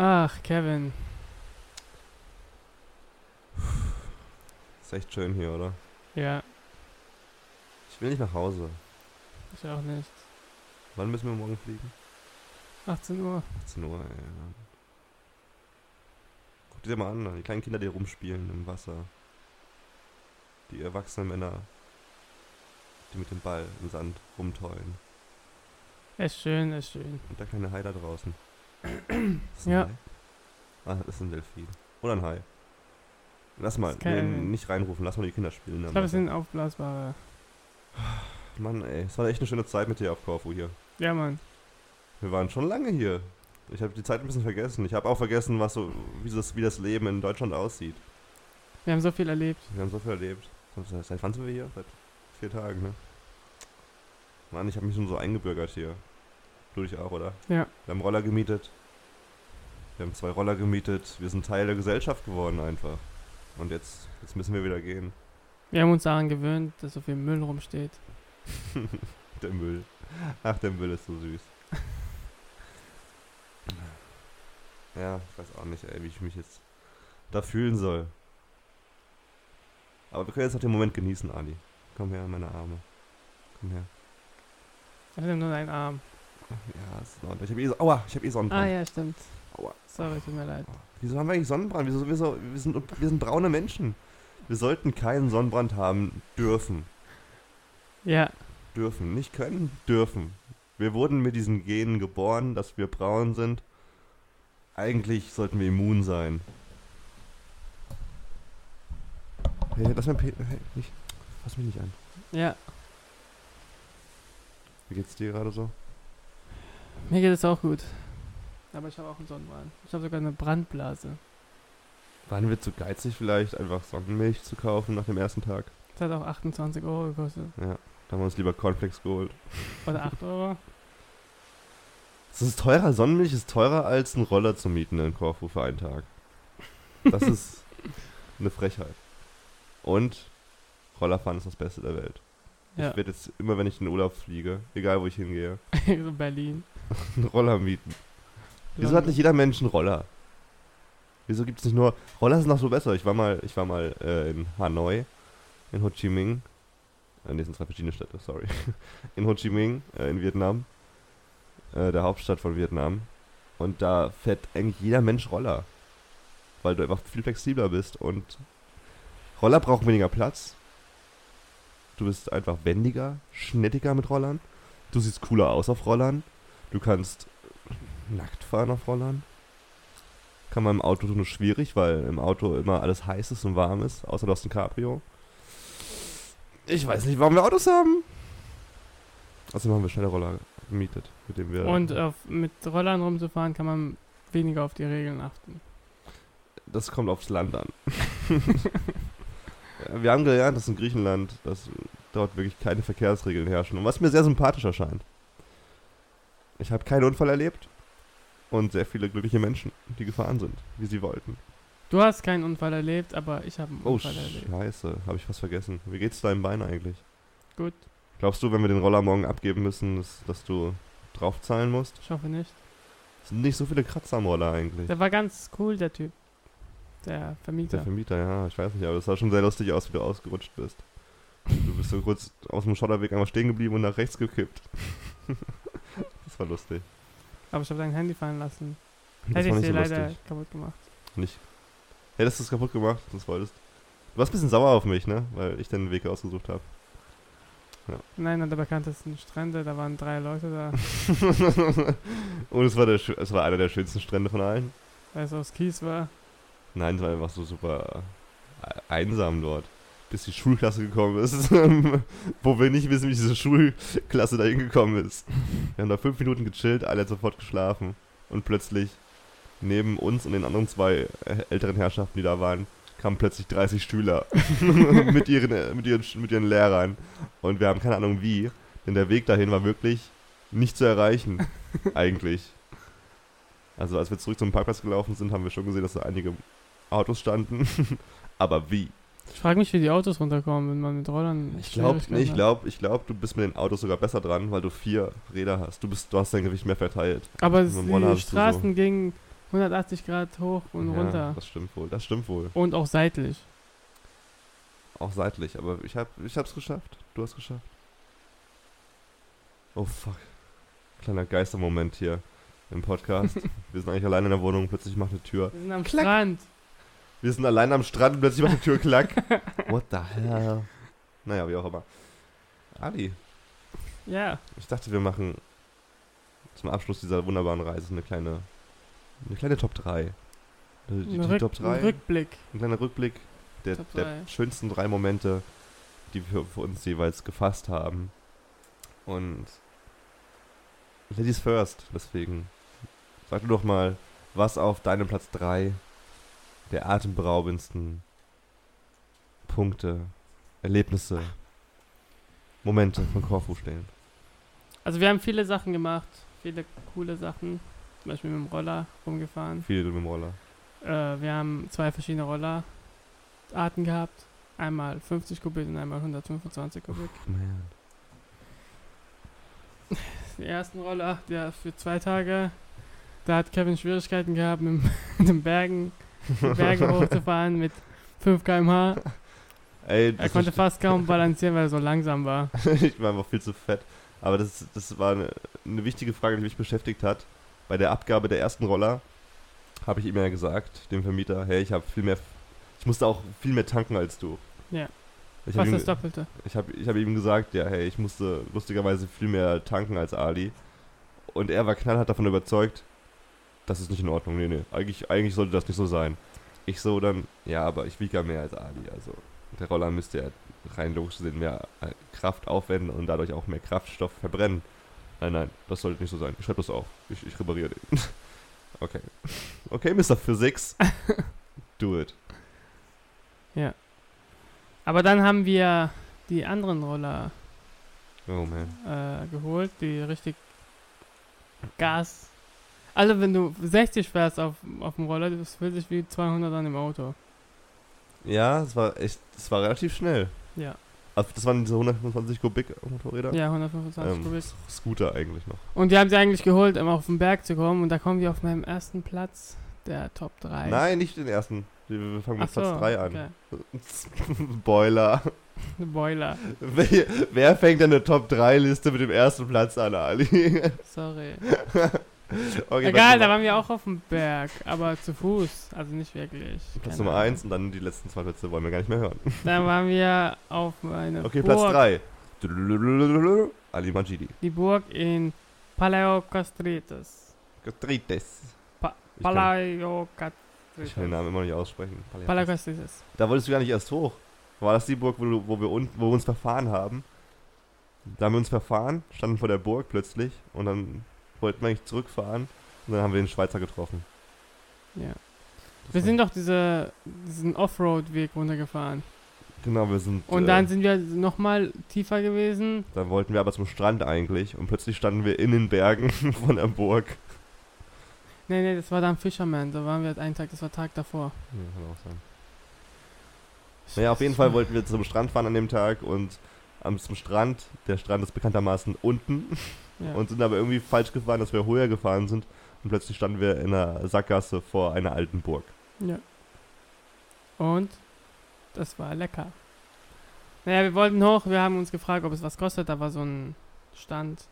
Ach, Kevin. Ist echt schön hier, oder? Ja, Ich will nicht nach Hause. ich auch nicht. Wann müssen wir morgen fliegen? 18 Uhr. 18 Uhr, ja. Guck dir mal an, die kleinen Kinder, die rumspielen im Wasser. Die erwachsenen Männer, die mit dem Ball im Sand rumtollen. Ist schön, ist schön. Und der kleine da draußen. Ist Ja. Ah, das ist ein Delfin. Oder ein Hai. Lass mal, nee, nicht reinrufen, lass mal die Kinder spielen. Ich glaube, es sind aufblasbare. Mann, ey, es war echt eine schöne Zeit mit dir auf Korfu hier. Ja, Mann. Wir waren schon lange hier. Ich habe die Zeit ein bisschen vergessen. Ich habe auch vergessen, was so, wie, das, wie das Leben in Deutschland aussieht. Wir haben so viel erlebt. Wir haben so viel erlebt. Seit- Seit wann sind wir hier? Seit vier Tagen, ne? Mann, ich habe mich schon so eingebürgert hier. Du dich auch, oder? Ja. Wir haben Roller gemietet. Wir haben zwei Roller gemietet. Wir sind Teil der Gesellschaft geworden einfach. Und jetzt, jetzt müssen wir wieder gehen. Wir haben uns daran gewöhnt, dass so viel Müll rumsteht. der Müll. Ach, der Müll ist so süß. Ja, ich weiß auch nicht, ey, wie ich mich jetzt da fühlen soll. Aber wir können jetzt noch den Moment genießen, Ali. Komm her, meine Arme. Komm her. Ich hatte nur einen Arm. Ja, ist in Ordnung. Ich hab eh, so- aua, ich hab eh Sonnenbrand. Ah, ja, stimmt. Aua. Sorry, tut mir leid. Wieso haben wir eigentlich Sonnenbrand? Wieso, wieso, wir, sind, wir sind braune Menschen. Wir sollten keinen Sonnenbrand haben dürfen. Ja, Dürfen. Nicht können, dürfen. Wir wurden mit diesen Genen geboren, dass wir braun sind. Eigentlich sollten wir immun sein. Hey, lass mal Peter. Hey, nicht. Fass mich nicht an. ja. Wie geht's dir gerade so? Mir geht es auch gut. Aber ich habe auch einen Sonnenbrand. Ich habe sogar eine Brandblase. Waren wir zu geizig vielleicht, einfach Sonnenmilch zu kaufen nach dem ersten Tag? Das hat auch 28 Euro gekostet. Ja, da haben wir uns lieber Cornflakes geholt. Oder 8 Euro. Das ist teurer, Sonnenmilch ist teurer als ein Roller zu mieten in Korfu für einen Tag. Das ist eine Frechheit. Und Rollerfahren ist das Beste der Welt. Ja, Ich werde jetzt immer, wenn ich in den Urlaub fliege, egal wo ich hingehe, so Berlin. Einen Roller mieten. Wieso hat nicht jeder Mensch einen Roller? Wieso gibt es nicht nur Roller sind noch so besser. Ich war mal, ich war mal äh, in Hanoi, in Ho Chi Minh. Äh, nee, das sind zwei verschiedene Städte, sorry. In Ho Chi Minh, äh, in Vietnam. Äh, der Hauptstadt von Vietnam. Und da fährt eigentlich jeder Mensch Roller. Weil du einfach viel flexibler bist und Roller brauchen weniger Platz. Du bist einfach wendiger, schnittiger mit Rollern. Du siehst cooler aus auf Rollern. Du kannst nackt fahren auf Rollern. Kann man im Auto nur schwierig, weil im Auto immer alles heiß ist und warm ist, außer du hast ein Cabrio. Ich weiß nicht, warum wir Autos haben. Außerdem haben wir schnelle Roller gemietet, mit dem wir. Und auf, mit Rollern rumzufahren kann man weniger auf die Regeln achten. das kommt aufs Land an. Wir haben gelernt, dass in Griechenland, dass dort wirklich keine Verkehrsregeln herrschen. Und was mir sehr sympathisch erscheint. Ich habe keinen Unfall erlebt und sehr viele glückliche Menschen, die gefahren sind, wie sie wollten. Du hast keinen Unfall erlebt, aber ich habe einen Oh, Unfall erlebt. scheiße, habe ich fast vergessen. Wie geht's deinem Bein eigentlich? Gut, Glaubst du, wenn wir den Roller morgen abgeben müssen, dass, dass du draufzahlen musst? ich hoffe nicht. Es sind nicht so viele Kratzer am Roller eigentlich. Der war ganz cool, der Typ. Der Vermieter. Der Vermieter, ja, ich weiß nicht, aber das sah schon sehr lustig aus, wie du ausgerutscht bist. Du bist so kurz aus dem Schotterweg einmal stehen geblieben und nach rechts gekippt. das war lustig. aber ich habe dein Handy fallen lassen. Das Hätte ich dir so leider lustig. kaputt gemacht. Nicht. Hättest du es kaputt gemacht, das wolltest. Du warst ein bisschen sauer auf mich, ne? Weil ich den Weg ausgesucht habe. Nein, an der bekanntesten Strände, da waren drei Leute da, und es war, der, es war einer der schönsten Strände von allen. weil es aus Kies war. Nein, es war einfach so super äh, einsam dort. Bis die Schulklasse gekommen ist. Wo wir nicht wissen, wie diese Schulklasse da hingekommen ist. Wir haben da fünf Minuten gechillt, alle sofort geschlafen. Und plötzlich, neben uns und den anderen zwei äh, älteren Herrschaften, die da waren, kamen plötzlich 30 Schüler mit, ihren, äh, mit, ihren, mit ihren Lehrern. Und wir haben keine Ahnung wie, denn der Weg dahin war wirklich nicht zu erreichen, eigentlich. Also als wir zurück zum Parkplatz gelaufen sind, haben wir schon gesehen, dass da einige Autos standen. Aber wie? Ich frage mich, wie die Autos runterkommen, wenn man mit Rollern. Ich glaube, nee, ich hat. glaube, ich glaube, du bist mit den Autos sogar besser dran, weil du vier Räder hast. Du bist, du hast dein Gewicht mehr verteilt. Aber die du so- Straßen gingen 180 Grad hoch und ja, runter. Das stimmt wohl, das stimmt wohl. Und auch seitlich. Auch seitlich, aber ich hab, ich hab's geschafft. Du hast geschafft. Oh fuck. Kleiner Geistermoment hier im Podcast. Wir sind eigentlich allein in der Wohnung, plötzlich macht eine Tür. Wir sind am Klack. Strand. Wir sind allein am Strand und plötzlich macht die Tür klack. What the hell? Naja, wie auch immer. Ali, Ja, ich dachte, wir machen zum Abschluss dieser wunderbaren Reise eine kleine, eine kleine Top 3. Die, die, ein, die Rück, Top 3. ein Rückblick. Ein kleiner Rückblick der, der schönsten drei Momente, die wir für uns jeweils gefasst haben. Und Ladies first, deswegen. Sag du doch mal, was auf deinem Platz 3 der atemberaubendsten Punkte, Erlebnisse, Momente von Korfu stehen. Also wir haben viele Sachen gemacht, viele coole Sachen. Zum Beispiel mit dem Roller rumgefahren. Viele mit dem Roller. Äh, wir haben zwei verschiedene Rollerarten gehabt. Einmal 50 Kubik und einmal 125 Kubik. Man. Den ersten Roller, der für zwei Tage, da hat Kevin Schwierigkeiten gehabt, mit, mit den Bergen, Berge hochzufahren mit 5 km/h. Ey, Er konnte fast kaum balancieren, weil er so langsam war. ich war einfach viel zu fett. Aber das, das war eine, eine wichtige Frage, die mich beschäftigt hat. Bei der Abgabe der ersten Roller habe ich ihm ja gesagt, dem Vermieter, hey, ich habe viel mehr, ich musste auch viel mehr tanken als du. Ja. Ich habe Fast ihm, das Doppelte. ich hab, ich hab ihm gesagt, ja, hey, ich musste lustigerweise viel mehr tanken als Ali. Und er war knallhart davon überzeugt, das ist nicht in Ordnung. Nee, nee, eigentlich, eigentlich sollte das nicht so sein. Ich so dann, ja, aber ich wiege ja mehr als Ali. Also der Roller müsste ja rein logisch gesehen mehr äh, Kraft aufwenden und dadurch auch mehr Kraftstoff verbrennen. Nein, nein, das sollte nicht so sein. Ich schreibe das auf. Ich, ich repariere den. okay. Okay, Mr. Physics. Do it. Aber dann haben wir die anderen Roller Oh man. äh, geholt, die richtig Gas. Also wenn du 60 fährst auf, auf dem Roller, das fühlt sich wie 200 an im Auto. Ja, es war echt, es war relativ schnell. Ja. Also das waren diese 125 Kubik Motorräder. Ja, 125 Ähm, Kubik. Scooter eigentlich noch. Und die haben sie eigentlich geholt, um auf den Berg zu kommen. Und da kommen wir auf meinem ersten Platz der Top 3. Nein, nicht den ersten. Wir fangen mit so, Platz 3 an. Okay. Boiler. Boiler. Wer, wer fängt denn eine Top 3 Liste mit dem ersten Platz an, Ali? Sorry. okay, Egal, da waren wir auch auf dem Berg, aber zu Fuß. Also nicht wirklich. Platz Nummer Ahnung. 1 und dann die letzten zwei Plätze wollen wir gar nicht mehr hören. Da waren wir auf eine Okay, Burg. Platz 3. Ali Majidi. Die Burg in Palaiokastritis. Gastritis. Pa Ich kann, Palaiokastritis. ich kann den Namen immer noch nicht aussprechen. Palaiokastritis. Da wolltest du gar nicht erst hoch. War das die Burg, wo, du, wo, wir, un, wo wir uns verfahren haben? Da haben wir uns verfahren, standen vor der Burg plötzlich und dann wollten wir eigentlich zurückfahren und dann haben wir den Schweizer getroffen. Ja. Das Wir sind doch diese, diesen Offroad-Weg runtergefahren. Genau, wir sind. Und äh, dann sind wir nochmal tiefer gewesen. Dann wollten wir aber zum Strand eigentlich und plötzlich standen wir in den Bergen von der Burg. Nee, nee, das war dann Fisherman. Da waren wir einen Tag, das war Tag davor. Ja, kann auch sein. Naja, auf jeden Fall wollten wir zum Strand fahren an dem Tag und am zum Strand, der Strand ist bekanntermaßen unten Ja. und sind aber irgendwie falsch gefahren, dass wir höher gefahren sind und plötzlich standen wir in einer Sackgasse vor einer alten Burg. ja. Und das war lecker. Naja, wir wollten hoch, wir haben uns gefragt, ob es was kostet. Da war so ein Stand.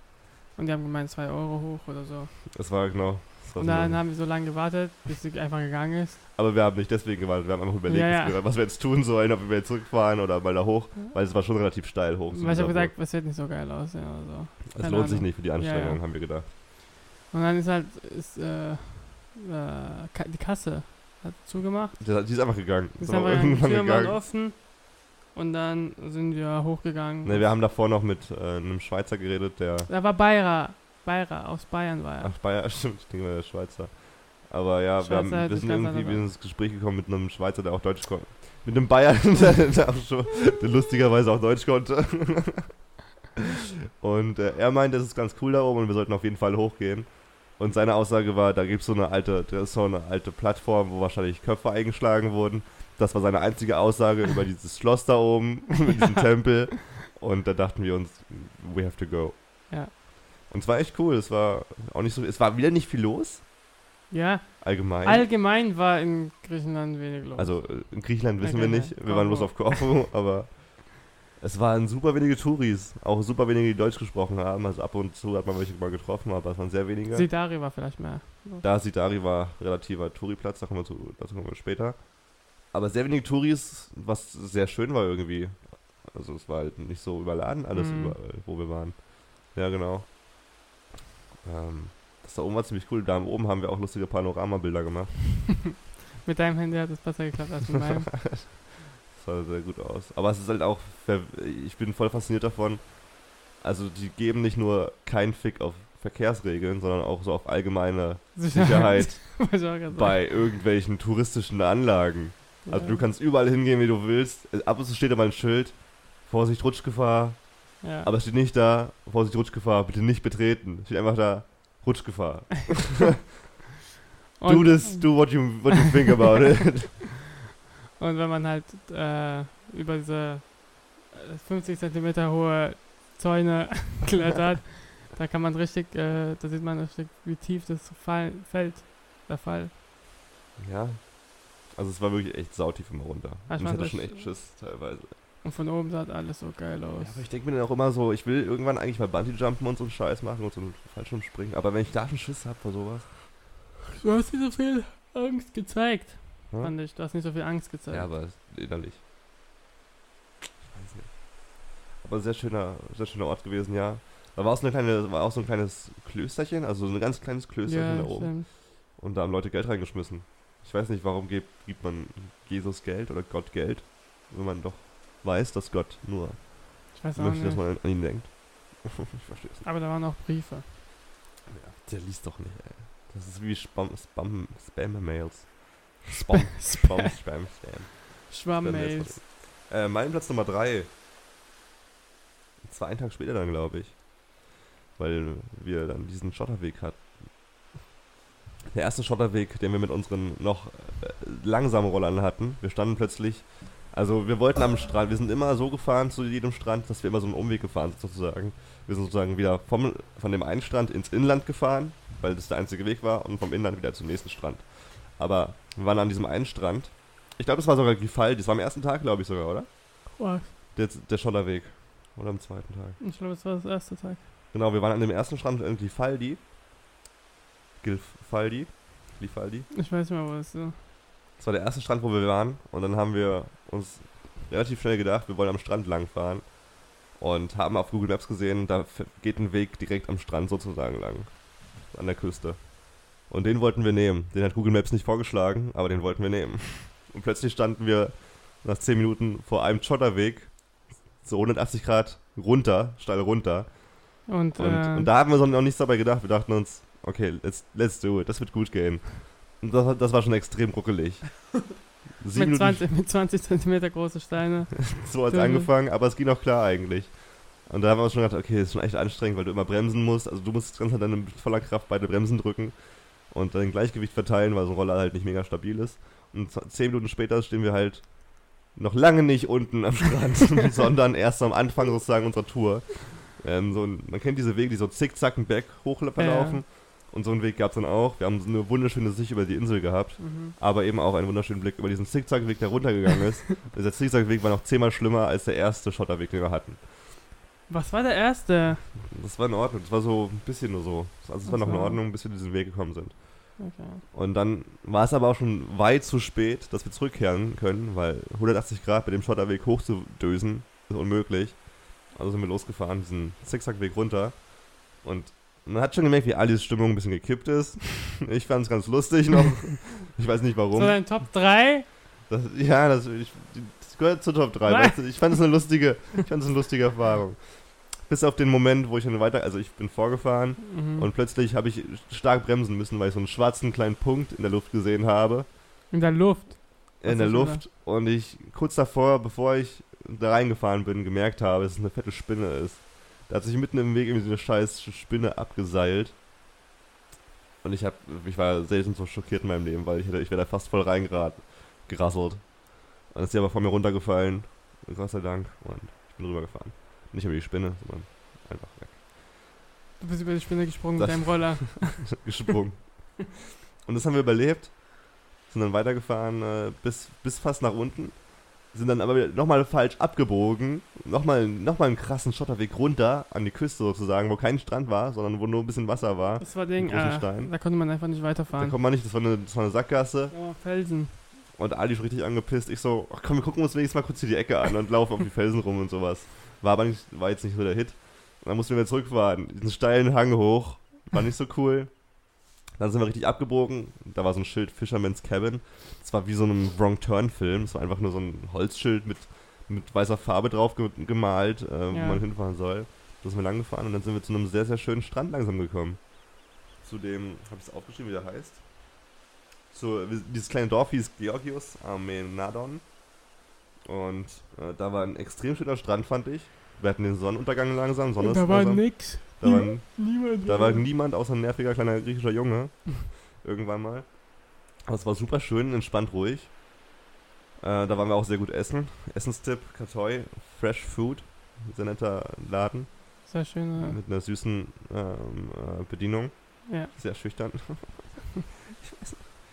Und die haben gemeint, 2 Euro hoch oder so. Das war genau. War Und so dann haben wir so lange gewartet, bis sie einfach gegangen ist. aber wir haben nicht deswegen gewartet, wir haben einfach überlegt, Ja, ja. was wir- jetzt tun sollen, ob wir jetzt zurückfahren oder mal da hoch, weil es war schon relativ steil hoch. Weil ich habe gesagt, das wird nicht so geil aussehen so. Burg. es lohnt sich Ahnung. nicht für die Anstrengung, haben wir gedacht. Und dann ist halt, ist, äh, äh, die Kasse hat zugemacht. Die ist einfach gegangen. Ist Ist einfach die irgendwann waren gegangen. offen. Und dann sind wir hochgegangen. Ne, wir haben davor noch mit äh, einem Schweizer geredet, der. Da war Beira. Beira, aus Bayern war er. Ach, Bayer, stimmt, ich denke mal der Schweizer. Aber ja, wir, Schweizer haben, hat wir sind irgendwie anders ins Gespräch gekommen mit einem Schweizer, der auch Deutsch konnte. Mit einem Bayern, der, der, auch schon, der lustigerweise auch Deutsch konnte. Und äh, er meinte, es ist ganz cool da oben und wir sollten auf jeden Fall hochgehen. Und seine Aussage war, da gibt es so eine alte, da ist so eine alte Plattform, wo wahrscheinlich Köpfe eingeschlagen wurden. Das war seine einzige Aussage über dieses Schloss da oben, über diesen Tempel. Und da dachten wir uns, we have to go. Ja. Und es war echt cool. Es war auch nicht so, es war wieder nicht viel los. Ja, allgemein. allgemein war in Griechenland wenig los. also äh, in Griechenland wissen wir Allgemein. nicht, wir waren bloß auf Korfu, aber es waren super wenige Touris, auch super wenige, die Deutsch gesprochen haben. Also ab und zu hat man welche mal getroffen, aber es waren sehr wenige. Sidari war vielleicht mehr. Da Sidari war relativer Touri-Platz, da kommen wir zu, dazu kommen wir später. Aber sehr wenige Touris, was sehr schön war irgendwie. Also es war halt nicht so überladen alles Mhm. überall, wo wir waren. Ja, genau. Ähm, das da oben war ziemlich cool. Da oben haben wir auch lustige Panoramabilder gemacht. Mit deinem Handy hat es besser geklappt als mit meinem. Das sah sehr gut aus. Aber es ist halt auch, ich bin voll fasziniert davon. Also die geben nicht nur keinen Fick auf Verkehrsregeln, sondern auch so auf allgemeine Sicherheit bei irgendwelchen touristischen Anlagen. Also Ja. du kannst überall hingehen, wie du willst. Ab und zu steht da mal ein Schild, Vorsicht Rutschgefahr, Ja. aber es steht nicht da, Vorsicht Rutschgefahr, bitte nicht betreten. Steht einfach da, Rutschgefahr. do this, do what you, what you think about it. Und wenn man halt äh, über diese äh, 50 Zentimeter hohe Zäune klettert, da kann man richtig, äh, da sieht man richtig, wie tief das Fall, fällt, der Fall. ja. Also es war wirklich echt sautief immer runter. Ich hatte schon echt Schiss teilweise. Und von oben sah alles so geil aus. Ja, aber ich denke mir dann auch immer so, ich will irgendwann eigentlich mal Bungee-Jumpen und so einen Scheiß machen und so einen Fallschirmspringen. Aber wenn ich da schon Schiss habe vor sowas. du hast nicht so viel Angst gezeigt, Hm? fand ich. Du hast nicht so viel Angst gezeigt. Ja, aber innerlich. Ich weiß nicht. Aber sehr schöner, sehr schöner Ort gewesen, ja. Da war auch so, eine kleine, war auch so ein kleines Klösterchen, also so ein ganz kleines Klösterchen ja da oben. stimmt. Und da haben Leute Geld reingeschmissen. Ich weiß nicht, warum gibt, gibt man Jesus Geld oder Gott Geld, wenn man doch weiß, dass Gott nur Ich weiß auch möchte, dass nicht. man an ihn denkt. ich verstehe es nicht. Aber da waren auch Briefe. Ja, der liest doch nicht, ey. Das ist wie Spam, Spam, Spam-Mails. Spam, Spam, Spam, Spam. Schwamm-Mails. Äh, mein Platz Nummer 3. Das war ein Tag später dann, glaube ich. Weil wir dann diesen Schotterweg hatten. Der erste Schotterweg, den wir mit unseren noch äh, langsamen Rollern hatten. Wir standen plötzlich, also wir wollten am Strand, wir sind immer so gefahren zu jedem Strand, dass wir immer so einen Umweg gefahren sind sozusagen. Wir sind sozusagen wieder vom, von dem einen Strand ins Inland gefahren, weil das der einzige Weg war, und vom Inland wieder zum nächsten Strand. Aber wir waren an diesem einen Strand. Ich glaube, das war sogar Gifaldi, das war am ersten Tag, glaube ich sogar, oder? Oh, Der, der Schotterweg. Oder am zweiten Tag. ich glaube, das war das erste Tag. Genau, wir waren an dem ersten Strand in Gifaldi. Gilfaldi. Gifaldi. Ich weiß nicht mehr, wo das ist. Das war der erste Strand, wo wir waren. Und dann haben wir uns relativ schnell gedacht, wir wollen am Strand lang fahren. Und haben auf Google Maps gesehen, da geht ein Weg direkt am Strand sozusagen lang. An der Küste. Und den wollten wir nehmen. Den hat Google Maps nicht vorgeschlagen, aber den wollten wir nehmen. Und plötzlich standen wir nach 10 Minuten vor einem Schotterweg, so 180 Grad runter, steil runter. Und, Und, äh, und da haben wir so noch nichts dabei gedacht. Wir dachten uns, okay, let's, let's do it, das wird gut gehen. Und das, das war schon extrem ruckelig. Mit, Minuten 20, mit 20 Zentimeter große Steine. so hat es angefangen, aber es ging auch klar eigentlich. Und da haben wir uns schon gedacht, okay, das ist schon echt anstrengend, weil du immer bremsen musst. Also du musst die ganze dann mit voller Kraft beide Bremsen drücken und dann Gleichgewicht verteilen, weil so ein Roller halt nicht mega stabil ist. Und zehn Minuten später stehen wir halt noch lange nicht unten am Strand, sondern erst am Anfang sozusagen unserer Tour. Ähm, so ein, man kennt diese Wege, die so zickzack einen Berg hochlaufen. Ja. Und so einen Weg gab es dann auch. Wir haben so eine wunderschöne Sicht über die Insel gehabt Mhm. aber eben auch einen wunderschönen Blick über diesen Zickzackweg, der runtergegangen ist. Dieser Zickzackweg war noch zehnmal schlimmer als der erste Schotterweg, den wir hatten. Was war der erste? Das war in Ordnung, das war so ein bisschen nur so. Also es war noch in. Ordnung, bis wir diesen Weg gekommen sind. Okay. Und dann war es aber auch schon weit zu spät, dass wir zurückkehren können, weil 180 Grad bei dem Schotterweg hochzudösen ist unmöglich. Also sind wir losgefahren, diesen Zickzackweg runter. Und man hat schon gemerkt, wie Alice Stimmung ein bisschen gekippt ist. Ich fand es ganz lustig noch. Ich weiß nicht warum. So dein Top 3? Das, ja, das, ich, das gehört zur Top 3. Was? Weißt du, ich fand es eine lustige, ich fand es eine lustige Erfahrung. Bis auf den Moment, wo ich dann weiter, also ich bin vorgefahren Mhm. und plötzlich habe ich stark bremsen müssen, weil ich so einen schwarzen kleinen Punkt in der Luft gesehen habe. In der Luft. In Was der ist Luft. Und ich kurz davor, bevor ich da reingefahren bin, gemerkt habe, dass es eine fette Spinne ist. Da hat sich mitten im Weg irgendwie so eine scheiß Spinne abgeseilt. Und ich hab, ich war selten so schockiert in meinem Leben, weil ich, hätte, ich wäre da fast voll reingerasselt. Und dann ist sie aber vor mir runtergefallen. Gott sei Dank. Und ich bin rübergefahren. Nicht über die Spinne, sondern einfach weg. Du bist über die Spinne gesprungen Das- mit deinem Roller. gesprungen. Und das haben wir überlebt. Sind dann weitergefahren äh, bis, bis fast nach unten. Sind dann aber nochmal falsch abgebogen. Nochmal noch mal einen krassen Schotterweg runter an die Küste sozusagen, wo kein Strand war, sondern wo nur ein bisschen Wasser war. Das war Ding, ah, Stein. da konnte man einfach nicht Da weiterfahren. kommt man nicht, das war eine, das war eine Sackgasse. Oh, Felsen. Und Ali ist richtig angepisst. Ich so, ach komm, wir gucken uns wenigstens mal kurz hier die Ecke an und laufen auf die Felsen rum und sowas. War aber nicht, war jetzt nicht so der Hit. Und dann mussten wir wieder zurückfahren, diesen steilen Hang hoch. War nicht so cool. Dann sind wir richtig abgebogen. Da war so ein Schild Fisherman's Cabin. Das war wie so ein Wrong Turn Film. Es war einfach nur so ein Holzschild mit, mit weißer Farbe drauf ge gemalt, äh, wo Ja. man hinfahren soll. Da sind wir lang gefahren und dann sind wir zu einem sehr, sehr schönen Strand langsam gekommen. Zu dem, habe ich es aufgeschrieben, wie der heißt? So, dieses kleine Dorf hieß Georgius Amenadon. Und äh, da war ein extrem schöner Strand, fand ich. Wir hatten den Sonnenuntergang langsam, Sonne da war langsam. nix. Da war, Niemand. da war niemand außer ein nerviger kleiner griechischer Junge. Irgendwann mal. Aber es war super schön, entspannt ruhig. Äh, da waren wir auch sehr gut essen. Essenstipp, Katoi, Fresh Food. Sehr netter Laden. Sehr schön. Mit einer süßen ähm, äh, Bedienung. Ja, Sehr schüchtern.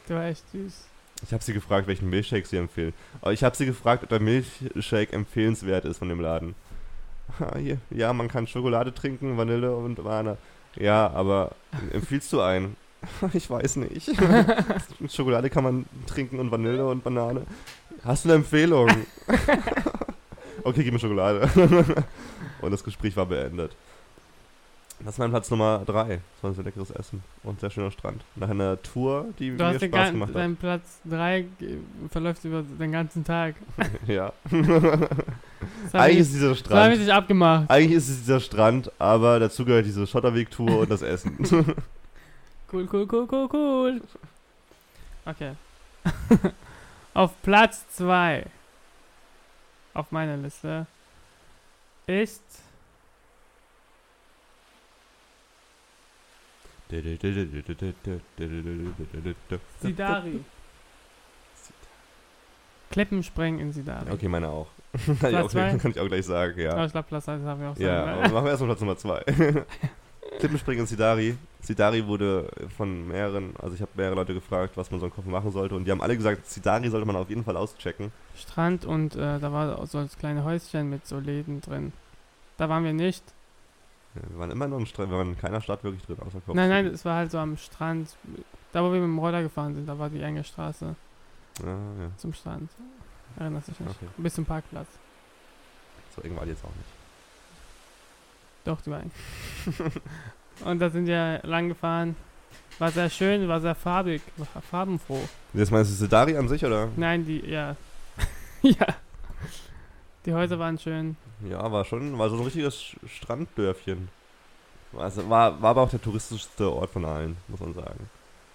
der war echt süß. Ich habe sie gefragt, welchen Milchshake sie empfehlen. Aber ich habe sie gefragt, ob der Milchshake empfehlenswert ist von dem Laden. Hier. Ja, man kann Schokolade trinken, Vanille und Banane. Ja, aber empfiehlst du einen? Ich weiß nicht. Schokolade kann man trinken und Vanille und Banane. Hast du eine Empfehlung? okay, gib mir Schokolade. und das Gespräch war beendet. Das war mein Platz Nummer 3. Das war ein sehr leckeres Essen und sehr schöner Strand. Nach einer Tour, die Du mir hast Spaß gemacht hat. dein Platz 3 verläuft über den ganzen Tag. Ja. Das Eigentlich wir- ist dieser das haben wir Strand. sich abgemacht. Eigentlich ist es dieser Strand, aber dazu gehört diese Schotterweg-Tour und das Essen. Cool, cool, cool, cool, cool. Okay. auf Platz 2 auf meiner Liste ist Sidari. Klippenspringen in Sidari. Okay, meine auch. Kann, ich auch kann ich auch gleich sagen, Ja. ja. ich glaube, Platz 1 habe ich auch Ja, sagen. aber machen wir erstmal Platz Nummer 2. Klippenspringen in Sidari. Sidari wurde von mehreren, also ich habe mehrere Leute gefragt, was man so einen Kopf machen sollte und die haben alle gesagt, Sidari sollte man auf jeden Fall auschecken. Strand und äh, da war auch so ein kleines Häuschen mit so Läden drin. Da waren wir nicht. Ja, wir waren immer nur im Strand, wir waren in keiner Stadt wirklich drin, außer Kopf. Nein, nein, es war halt so am Strand. Da, wo wir mit dem Roller gefahren sind, da war die enge Straße Ja, ja. zum Strand. Erinnerst dich nicht? Okay. Bis zum Parkplatz. So eng war die jetzt auch nicht. Doch, die war eng. und da sind wir lang gefahren. War sehr schön, war sehr farbig, war farbenfroh. Jetzt meinst du Sidari an sich, oder? Nein, die, ja. ja. Die Häuser waren schön. Ja, war schon, war so ein richtiges Stranddörfchen. Also war, war aber auch der touristischste Ort von allen, muss man sagen.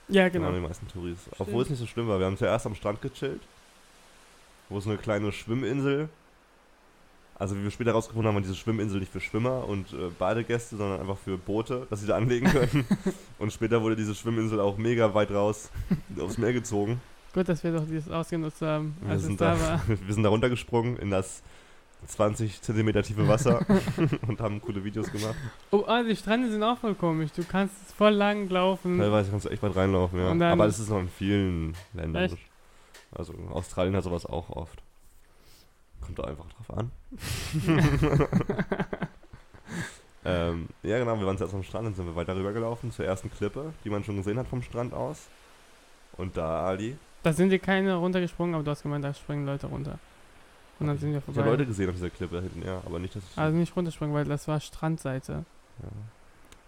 Ja, Da genau. waren die meisten Touris. Obwohl es nicht so schlimm war. Wir haben zuerst am Strand gechillt. Wo ist eine kleine Schwimminsel. Also wie wir später rausgefunden haben, war diese Schwimminsel nicht für Schwimmer und äh, Badegäste, sondern einfach für Boote, dass sie da anlegen können. und später wurde diese Schwimminsel auch mega weit raus aufs Meer gezogen. Gut, dass wir doch dieses ausgenutzt haben, Wir als es sind, da da, war. wir sind da runtergesprungen in das 20 Zentimeter tiefe Wasser und haben coole Videos gemacht. Oh, ah, die Strände sind auch voll komisch. Du kannst voll lang laufen. Teilweise kannst du echt weit reinlaufen, ja. Dann- Aber das ist noch in vielen Ländern. Echt? Also Australien hat sowas auch oft. Kommt da einfach drauf an. ähm, ja, genau, wir waren zuerst am Strand, dann sind wir weiter rübergelaufen zur ersten Klippe, die man schon gesehen hat vom Strand aus. Und da, Ali, Da sind wir keine runtergesprungen, aber du hast gemeint, da springen Leute runter. Und dann sind wir ich habe vorbei. Leute gesehen auf dieser Klippe da hinten, ja, aber nicht, dass ich. Also nicht runterspringen, weil das war Strandseite. ja,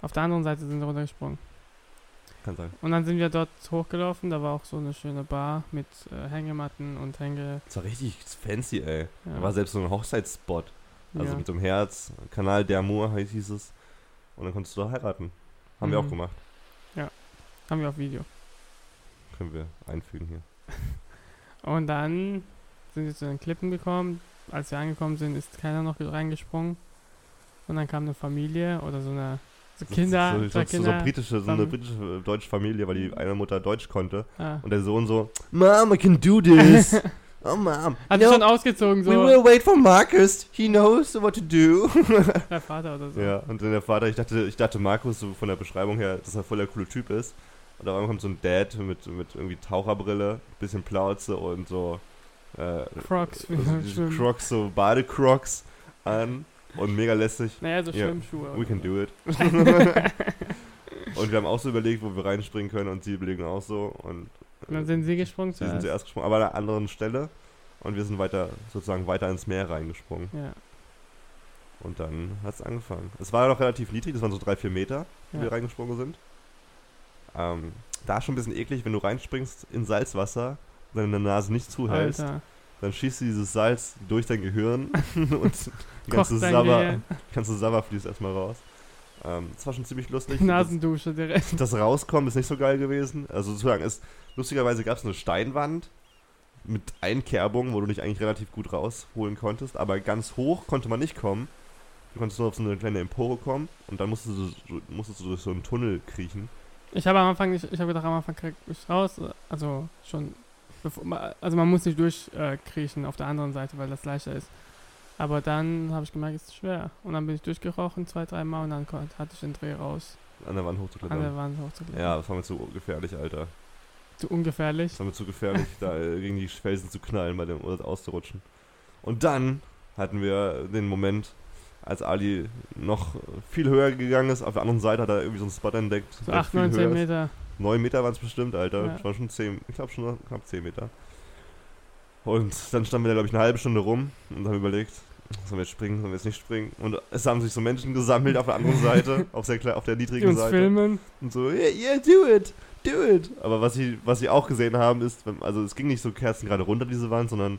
Auf der anderen Seite sind wir runtergesprungen. Kann sein. Und dann sind wir dort hochgelaufen, da war auch so eine schöne Bar mit äh, Hängematten und Hänge. Das war richtig fancy, ey. Ja. Da war selbst so ein Hochzeitsspot. Also ja. mit so einem Herz, Kanal der Moor hieß es. Und dann konntest du da heiraten. Haben wir Mhm. auch gemacht. Haben wir auf Video. Können wir einfügen hier. Und dann sind wir zu den Klippen gekommen. Als wir angekommen sind, ist keiner noch reingesprungen. Und dann kam eine Familie oder so eine so Kinder, So, so, zwei so, so, Kinder. britische, so eine britische äh, deutsche Familie, weil die eine Mutter Deutsch konnte. ah. Und der Sohn so, Mom, I can do this. oh, Mom. Hat no, schon ausgezogen, so we will wait for Marcus. He knows what to do. der Vater oder so. ja, und dann der Vater, ich dachte, ich dachte Markus, so von der Beschreibung her, dass er voll der coole Typ ist. Und da kommt so ein Dad mit, mit irgendwie Taucherbrille, bisschen Plauze und so äh, Crocs, wie also. Crocs, so Badecrocs an und mega lässig. Naja, so Ja, Schwimmschuhe. We can do it. und wir haben auch so überlegt, wo wir reinspringen können und sie überlegen auch so. Und Und dann sind sie gesprungen sie sind zuerst. zuerst gesprungen, aber an einer anderen Stelle. Und wir sind weiter, sozusagen weiter ins Meer reingesprungen. Ja, Und dann hat es angefangen. Es war noch relativ niedrig, das waren so drei, vier Meter, die Ja. wir reingesprungen sind. Ähm, da schon ein bisschen eklig, wenn du reinspringst in Salzwasser, deine Nase nicht zuhältst, Alter. Dann schießt du dieses Salz durch dein Gehirn und ganze Sabber, ganze Sabber fließt erstmal raus. Ähm, das war schon ziemlich lustig. Nasendusche direkt. Das, Rauskommen ist nicht so geil gewesen. Also sozusagen ist, lustigerweise gab es eine Steinwand mit Einkerbungen, wo du dich eigentlich relativ gut rausholen konntest, aber ganz hoch konnte man nicht kommen. Du konntest nur auf so eine kleine Empore kommen und dann musstest du, musstest du durch so einen Tunnel kriechen. Ich habe am Anfang nicht, ich habe gedacht, am Anfang krieg ich raus, also schon, bevor, ma- also man muss nicht durchkriechen äh, auf der anderen Seite, weil das leichter ist. Aber dann habe ich gemerkt, es ist schwer. Und dann bin ich durchgerochen, zwei, drei Mal, und dann hatte ich den Dreh raus, An der Wand an hochzuklettern. der Wand hochzuklettern. Ja, das war mir zu gefährlich, Alter. Zu ungefährlich. Das war mir zu gefährlich, da gegen die Felsen zu knallen bei dem, oder auszurutschen. Und dann hatten wir den Moment, als Ali noch viel höher gegangen ist. Auf der anderen Seite hat er irgendwie so einen Spot entdeckt. So der 8, viel 9, 10 höher ist. Meter. 9 Meter waren es bestimmt, Alter. Ja. Das waren schon 10, ich glaube schon knapp 10 Meter. Und dann standen wir da, glaube ich, eine halbe Stunde rum und haben überlegt, sollen wir jetzt springen, sollen wir jetzt nicht springen. Und es haben sich so Menschen gesammelt auf der anderen Seite, auf der, auf der Die niedrigen uns Seite. filmen. Und so, yeah, yeah, do it, do it. Aber was sie, was sie auch gesehen haben, ist, also es ging nicht so Kerzen gerade runter, diese Wand, sondern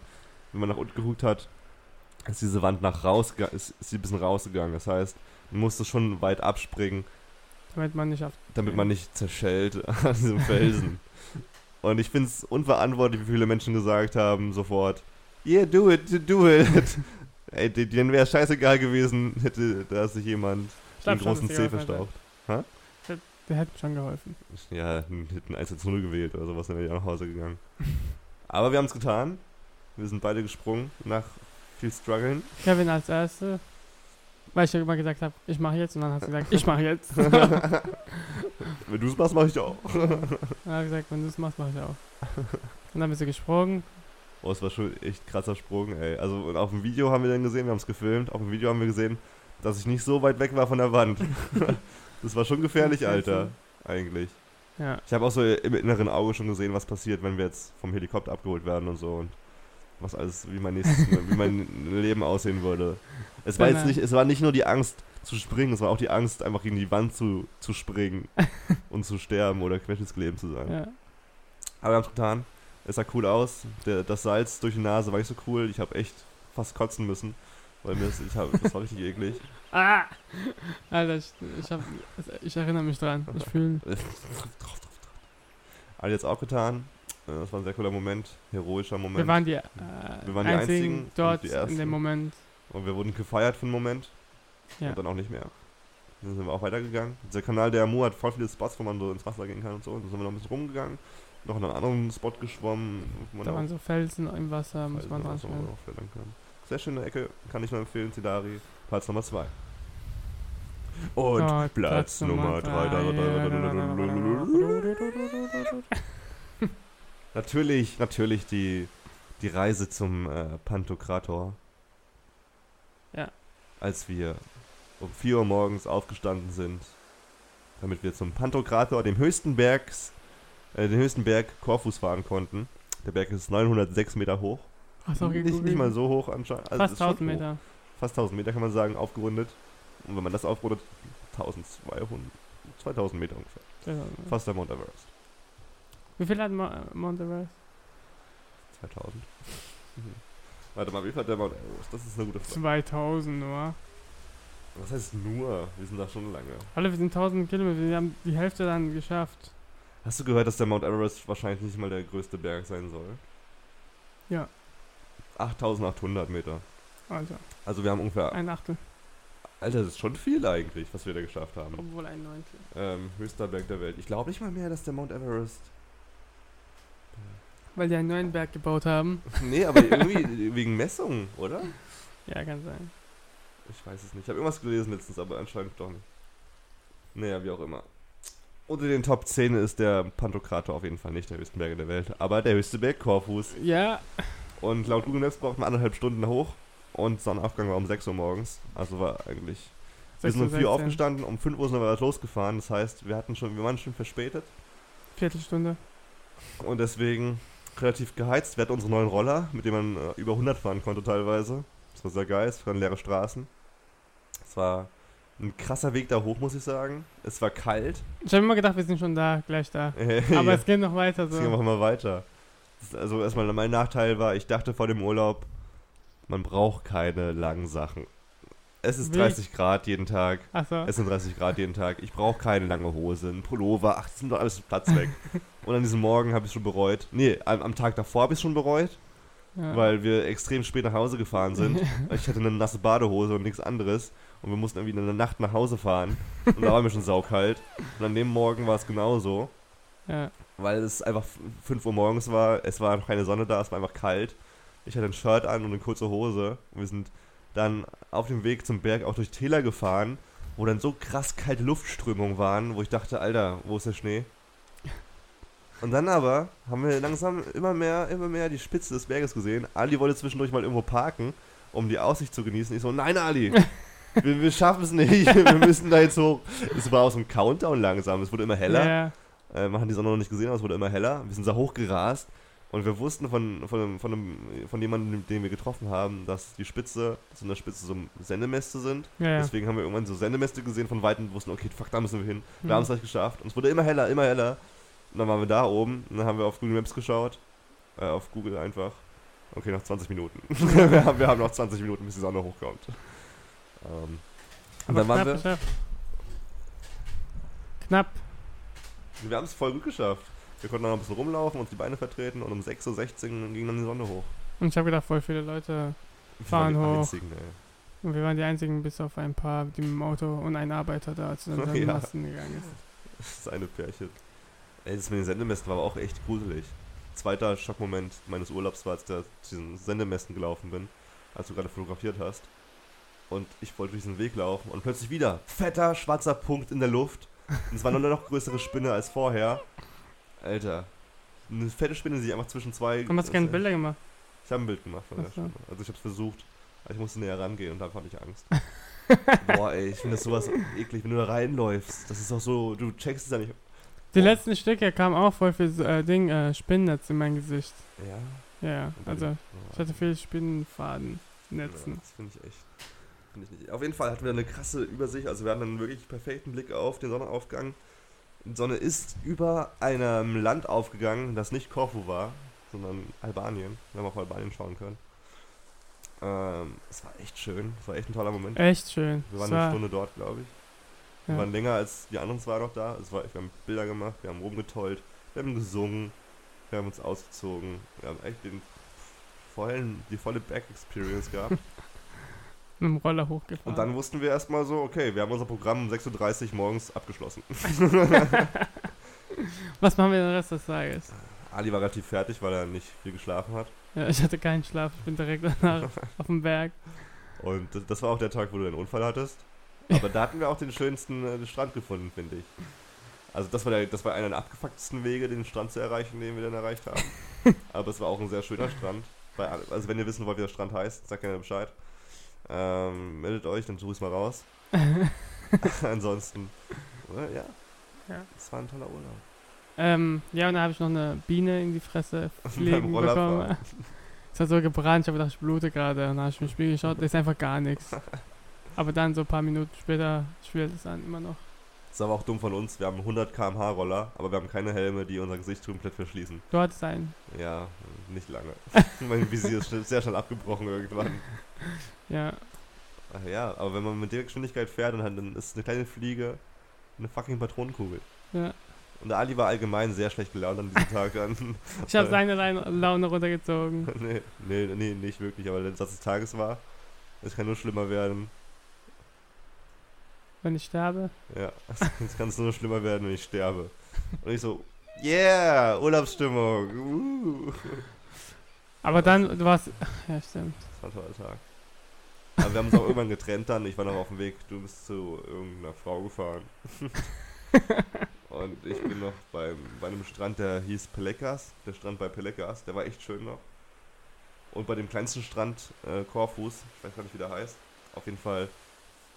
wenn man nach unten geguckt hat, ist diese Wand nach raus, ist, ist sie ein bisschen rausgegangen. Das heißt, man musste schon weit abspringen, Damit man nicht auf. damit man nicht zerschellt an diesem Felsen. Und ich finde es unverantwortlich, wie viele Menschen gesagt haben sofort, yeah, do it, do it. Ey, denen wäre scheißegal gewesen, hätte da sich jemand den großen geholfen verstaucht. Der hätte schon geholfen. Ja, hätten 1 zu 0 gewählt oder sowas, dann wäre ich auch nach Hause gegangen. Aber wir haben es getan. Wir sind beide gesprungen nach viel Struggeln. Kevin als Erste. Weil ich ja immer gesagt habe, ich mache jetzt. Und dann hat sie gesagt, ich mache jetzt. dann Wenn du es machst, mache ich auch. er gesagt, wenn du es machst, mache ich auch. Und dann bist du gesprungen. Oh, es war schon echt krasser Sprung, ey. Also und auf dem Video haben wir dann gesehen, wir haben es gefilmt, auf dem Video haben wir gesehen, dass ich nicht so weit weg war von der Wand. das war schon gefährlich, Alter, eigentlich. Ja. Ich habe auch so im inneren Auge schon gesehen, was passiert, wenn wir jetzt vom Helikopter abgeholt werden und so und was alles, wie mein nächstes, wie mein Leben aussehen würde. Es war jetzt Genau. nicht, es war nicht nur die Angst zu springen, es war auch die Angst, einfach gegen die Wand zu, zu springen und zu sterben oder querschnittsgelähmt zu sein. ja. Aber wir haben es getan. Es sah cool aus. Der, das Salz durch die Nase war nicht so cool. Ich habe echt fast kotzen müssen. Weil mir das, ich hab, das war richtig eklig. Ah! Alter, ich, ich, hab, ich erinnere mich dran. Ich fühle. Alle jetzt auch getan. Äh, Das war ein sehr cooler Moment. Heroischer Moment. Wir waren die, äh, Wir waren die einzigen, einzigen und dort die in dem Moment. und wir wurden gefeiert für einen Moment. Ja. Und dann auch nicht mehr. Dann sind wir auch weitergegangen. Dieser Kanal der Amu hat voll viele Spots, wo man so ins Wasser gehen kann und so. Dann sind wir noch ein bisschen rumgegangen. Noch in einen anderen Spot geschwommen. Da waren so Felsen im Wasser, muss man dran Felsen, kann. Sehr schöne Ecke, kann ich nur empfehlen, Zidari. Platz Nummer 2. Und Gott, Platz, Nummer 3. Natürlich, natürlich die, die Reise zum äh, Pantokrator. Ja. Als wir um 4 Uhr morgens aufgestanden sind, damit wir zum Pantokrator, dem höchsten Bergs, äh, den höchsten Berg Korfus fahren konnten. Der Berg ist 906 Meter hoch. Hast du auch nicht, nicht mal so hoch anscheinend. Also Fast ist schon 1000 hoch. Meter. Fast 1000 Meter kann man sagen, aufgerundet. Und wenn man das aufrundet, 1200, 2000 Meter ungefähr. Ja. Fast der Mount Everest. Wie viel hat Mo Mount Everest? 2000. Mhm. Warte mal, wie viel hat der Mount Everest? Das ist eine gute Frage. 2000 nur. Was heißt nur? Wir sind da schon lange. Alle, wir sind 1000 Kilometer, wir haben die Hälfte dann geschafft. Hast du gehört, dass der Mount Everest wahrscheinlich nicht mal der größte Berg sein soll? Ja. 8800 Meter. Also, Also wir haben ungefähr... ein Achtel. Alter, das ist schon viel eigentlich, was wir da geschafft haben. Obwohl ein Neuntel. Ähm, höchster Berg der Welt. Ich glaube nicht mal mehr, dass der Mount Everest... Weil die einen neuen Berg gebaut haben. Nee, aber irgendwie wegen Messungen, oder? Ja, kann sein. Ich weiß es nicht. Ich habe irgendwas gelesen letztens, aber anscheinend doch nicht. Naja, wie auch immer. Unter den Top 10 ist der Pantokrator auf jeden Fall nicht der höchste Berg der Welt, aber der höchste Berg Korfus. Ja, Und laut Google Maps braucht man anderthalb Stunden hoch und Sonnenaufgang war um 6 Uhr morgens. Also war eigentlich. Wir sind um 4 Uhr 16. aufgestanden, um 5 Uhr sind wir losgefahren. Das heißt, wir hatten schon, wir waren schon verspätet Viertelstunde. und deswegen relativ geheizt. Wir hatten unsere neuen Roller, mit denen man äh, über 100 fahren konnte teilweise. Das war sehr geil, es waren leere Straßen. Es war ein krasser Weg da hoch, muss ich sagen. Es war kalt. Ich habe immer gedacht, wir sind schon da, gleich da. Aber ja. es geht noch weiter Jetzt gehen wir so. mal weiter. Also erstmal mein Nachteil war, ich dachte vor dem Urlaub, man braucht keine langen Sachen. Es ist Wie? 30 Grad jeden Tag. Achso. Es sind 30 Grad jeden Tag. Ich brauche keine lange Hose, ein Pullover. Ach, das sind doch alles Platz weg. Und an diesem Morgen habe ich schon bereut. Nee, am, am Tag davor habe ich schon bereut, Ja. weil wir extrem spät nach Hause gefahren sind. Ich hatte eine nasse Badehose und nichts anderes. Und wir mussten irgendwie in der Nacht nach Hause fahren. Und da war mir schon saukalt. Und an dem Morgen war es genauso ja. weil es einfach f- 5 Uhr morgens war, es war noch keine Sonne da, es war einfach kalt. Ich hatte ein Shirt an und eine kurze Hose. Und wir sind dann auf dem Weg zum Berg auch durch Täler gefahren, wo dann so krass kalte Luftströmungen waren, wo ich dachte, Alter, wo ist der Schnee? Und dann aber haben wir langsam immer mehr, immer mehr die Spitze des Berges gesehen. Ali wollte zwischendurch mal irgendwo parken, um die Aussicht zu genießen. Ich so, nein, Ali, wir, wir schaffen es nicht, wir müssen da jetzt hoch. Es war aus dem Countdown langsam, es wurde immer heller. Ja, Äh, man hat die Sonne noch nicht gesehen, aber es wurde immer heller. Wir sind da hochgerast und wir wussten von, von, von, einem, von jemandem, den wir getroffen haben, dass die Spitze, dass in der Spitze so Sendemäste sind. ja, ja. Deswegen haben wir irgendwann so Sendemäste gesehen von Weitem und wussten, okay, fuck, da müssen wir hin. Wir Mhm. haben es gleich geschafft. Und es wurde immer heller, immer heller. Und dann waren wir da oben und dann haben wir auf Google Maps geschaut. Äh, auf Google einfach. Okay, noch 20 Minuten. wir, haben, wir haben noch 20 Minuten, bis die Sonne hochkommt. Ähm, und dann waren knapp wir. geschafft. Knapp. Wir haben es voll gut geschafft. Wir konnten noch ein bisschen rumlaufen, uns die Beine vertreten und um 6.16 Uhr ging dann die Sonne hoch. Und ich habe gedacht, voll viele Leute. Wir Fahren waren die hoch. Einzigen, ey. Und wir waren die einzigen, bis auf ein paar, die mit dem Auto und ein Arbeiter da zu unseren Ja. Masten gegangen ist. Das ist eine Pärchen. Ey, das mit den Sendemästen war aber auch echt gruselig. Zweiter Schockmoment meines Urlaubs war, als ich zu diesen Sendemästen gelaufen bin, als du gerade fotografiert hast. Und ich wollte durch diesen Weg laufen und plötzlich wieder fetter schwarzer Punkt in der Luft. Und es war eine noch größere Spinne als vorher. Alter. Eine fette Spinne, die sich einfach zwischen zwei. Warum hast du keine das- Bilder gemacht? Ich habe ein Bild gemacht von der. Spinne. Also ich habe es versucht. Aber ich musste näher rangehen und da hatte ich Angst. Boah, ey, ich finde das sowas eklig, wenn du da reinläufst. Das ist auch so, du checkst es ja nicht. Die Boah. letzten Stücke kamen auch voll viel so, äh, Ding, äh, Spinnennetz in mein Gesicht. Ja. Ja, also ja. ich hatte viel Spinnenfaden, Ja, Netzen. das finde ich echt. Find ich nicht. Auf jeden Fall hatten wir eine krasse Übersicht. Also wir hatten einen wirklich perfekten Blick auf den Sonnenaufgang. Die Sonne ist über einem Land aufgegangen, das nicht Korfu war, sondern Albanien. Wir haben auf Albanien schauen können. Ähm, es war echt schön. Es war echt ein toller Moment. Echt schön. Wir waren eine war- Stunde dort, glaube ich. Wir ja. waren länger als die anderen zwei noch da. Es war, wir haben Bilder gemacht, wir haben rumgetollt, wir haben gesungen, wir haben uns ausgezogen. Wir haben echt den vollen, die volle Back-Experience gehabt. mit dem Roller hochgefahren. Und dann wussten wir erstmal so, okay, wir haben unser Programm um 6.30 Uhr morgens abgeschlossen. Was machen wir den Rest des Tages? Ali war relativ fertig, weil er nicht viel geschlafen hat. Ja, ich hatte keinen Schlaf, ich bin direkt danach auf dem Berg. Und das, war auch der Tag, wo du den Unfall hattest. Aber da hatten wir auch den schönsten äh, Strand gefunden, finde ich. Also das war, der, das war einer der abgefucktesten Wege, den Strand zu erreichen, den wir dann erreicht haben. Aber es war auch ein sehr schöner Strand. Bei, also wenn ihr wissen wollt, wie der Strand heißt, sagt gerne Bescheid. Ähm, meldet euch, dann suche ich es mal raus. Ansonsten, äh, ja, Ja. es war ein toller Urlaub. Ähm, ja, und dann habe ich noch eine Biene in die Fresse fliegen bekommen. Es hat so gebrannt, ich habe gedacht, ich blute gerade. Und dann habe ich im Spiegel geschaut, da ist einfach gar nichts. Aber dann so ein paar Minuten später schwillt es an, immer noch. Das ist aber auch dumm von uns. Wir haben 100 km/h Roller, aber wir haben keine Helme, die unser Gesicht komplett verschließen. Du hattest einen. Ja, nicht lange. mein Visier ist sehr schnell abgebrochen irgendwann. Ja, Ach ja, aber wenn man mit der Geschwindigkeit fährt, dann, dann ist eine kleine Fliege eine fucking Patronenkugel. ja. Und der Ali war allgemein sehr schlecht gelaunt an diesem Tag. Dann, Ich habe seine Laune- Laune runtergezogen. nee, nee, nee, nicht wirklich, aber der Satz des Tages war, es kann nur schlimmer werden. Wenn ich sterbe. Ja, es kann nur schlimmer werden, wenn ich sterbe. Und ich so, yeah, Urlaubsstimmung. Uh. Aber dann, du warst. Ja, stimmt. Das war ein toller Tag. Aber wir haben uns auch irgendwann getrennt dann. Ich war noch auf dem Weg, du bist zu irgendeiner Frau gefahren. Und ich bin noch beim, bei einem Strand, der hieß Pelekas. Der Strand bei Pelekas, der war echt schön noch. Und bei dem kleinsten Strand, äh, Korfus, ich weiß gar nicht, wie der heißt. Auf jeden Fall,